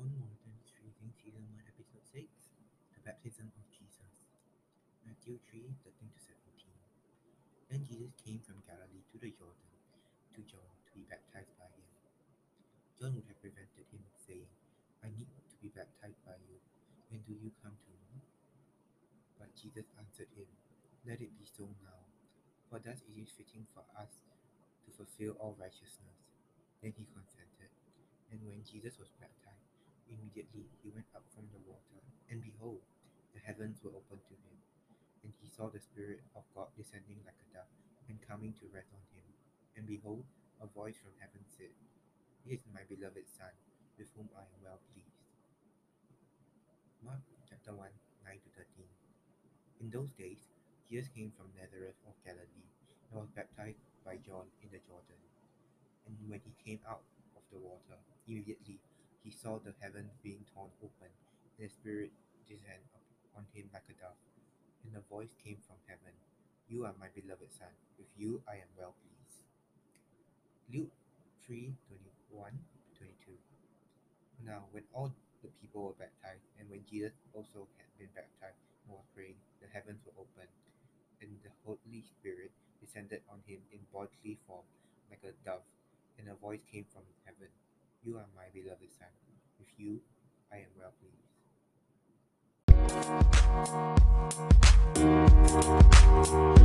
Throckmorton's Reading Season 1, Episode 6 The Baptism of Jesus. Matthew 3 13 to 17. Then Jesus came from Galilee to the Jordan to John to be baptized by him. John would have prevented him, saying, I need to be baptized by you, and do you come to me? But Jesus answered him, Let it be so now, for thus it is fitting for us to fulfill all righteousness. Then he consented. And when Jesus was baptized, immediately he went up from the water, and behold, the heavens were opened to him. And he saw the Spirit of God descending like a dove, and coming to rest on him. And behold, a voice from heaven said, This is my beloved Son, with whom I am well pleased. Mark chapter 1, 9 to 13. In those days, Jesus came from Nazareth of Galilee, and was baptized by John in the Jordan. And when he came out of the water, immediately he saw the heavens being torn open, and the Spirit descend on him like a dove. And a voice came from heaven, You are my beloved Son, with you I am well pleased. Luke 3 21 22. Now, when all the people were baptized, and when Jesus also had been baptized and was praying, the heavens were opened, and the Holy Spirit descended on him in bodily form like a dove and a voice came from heaven, you are my beloved Son. With you, I am well pleased.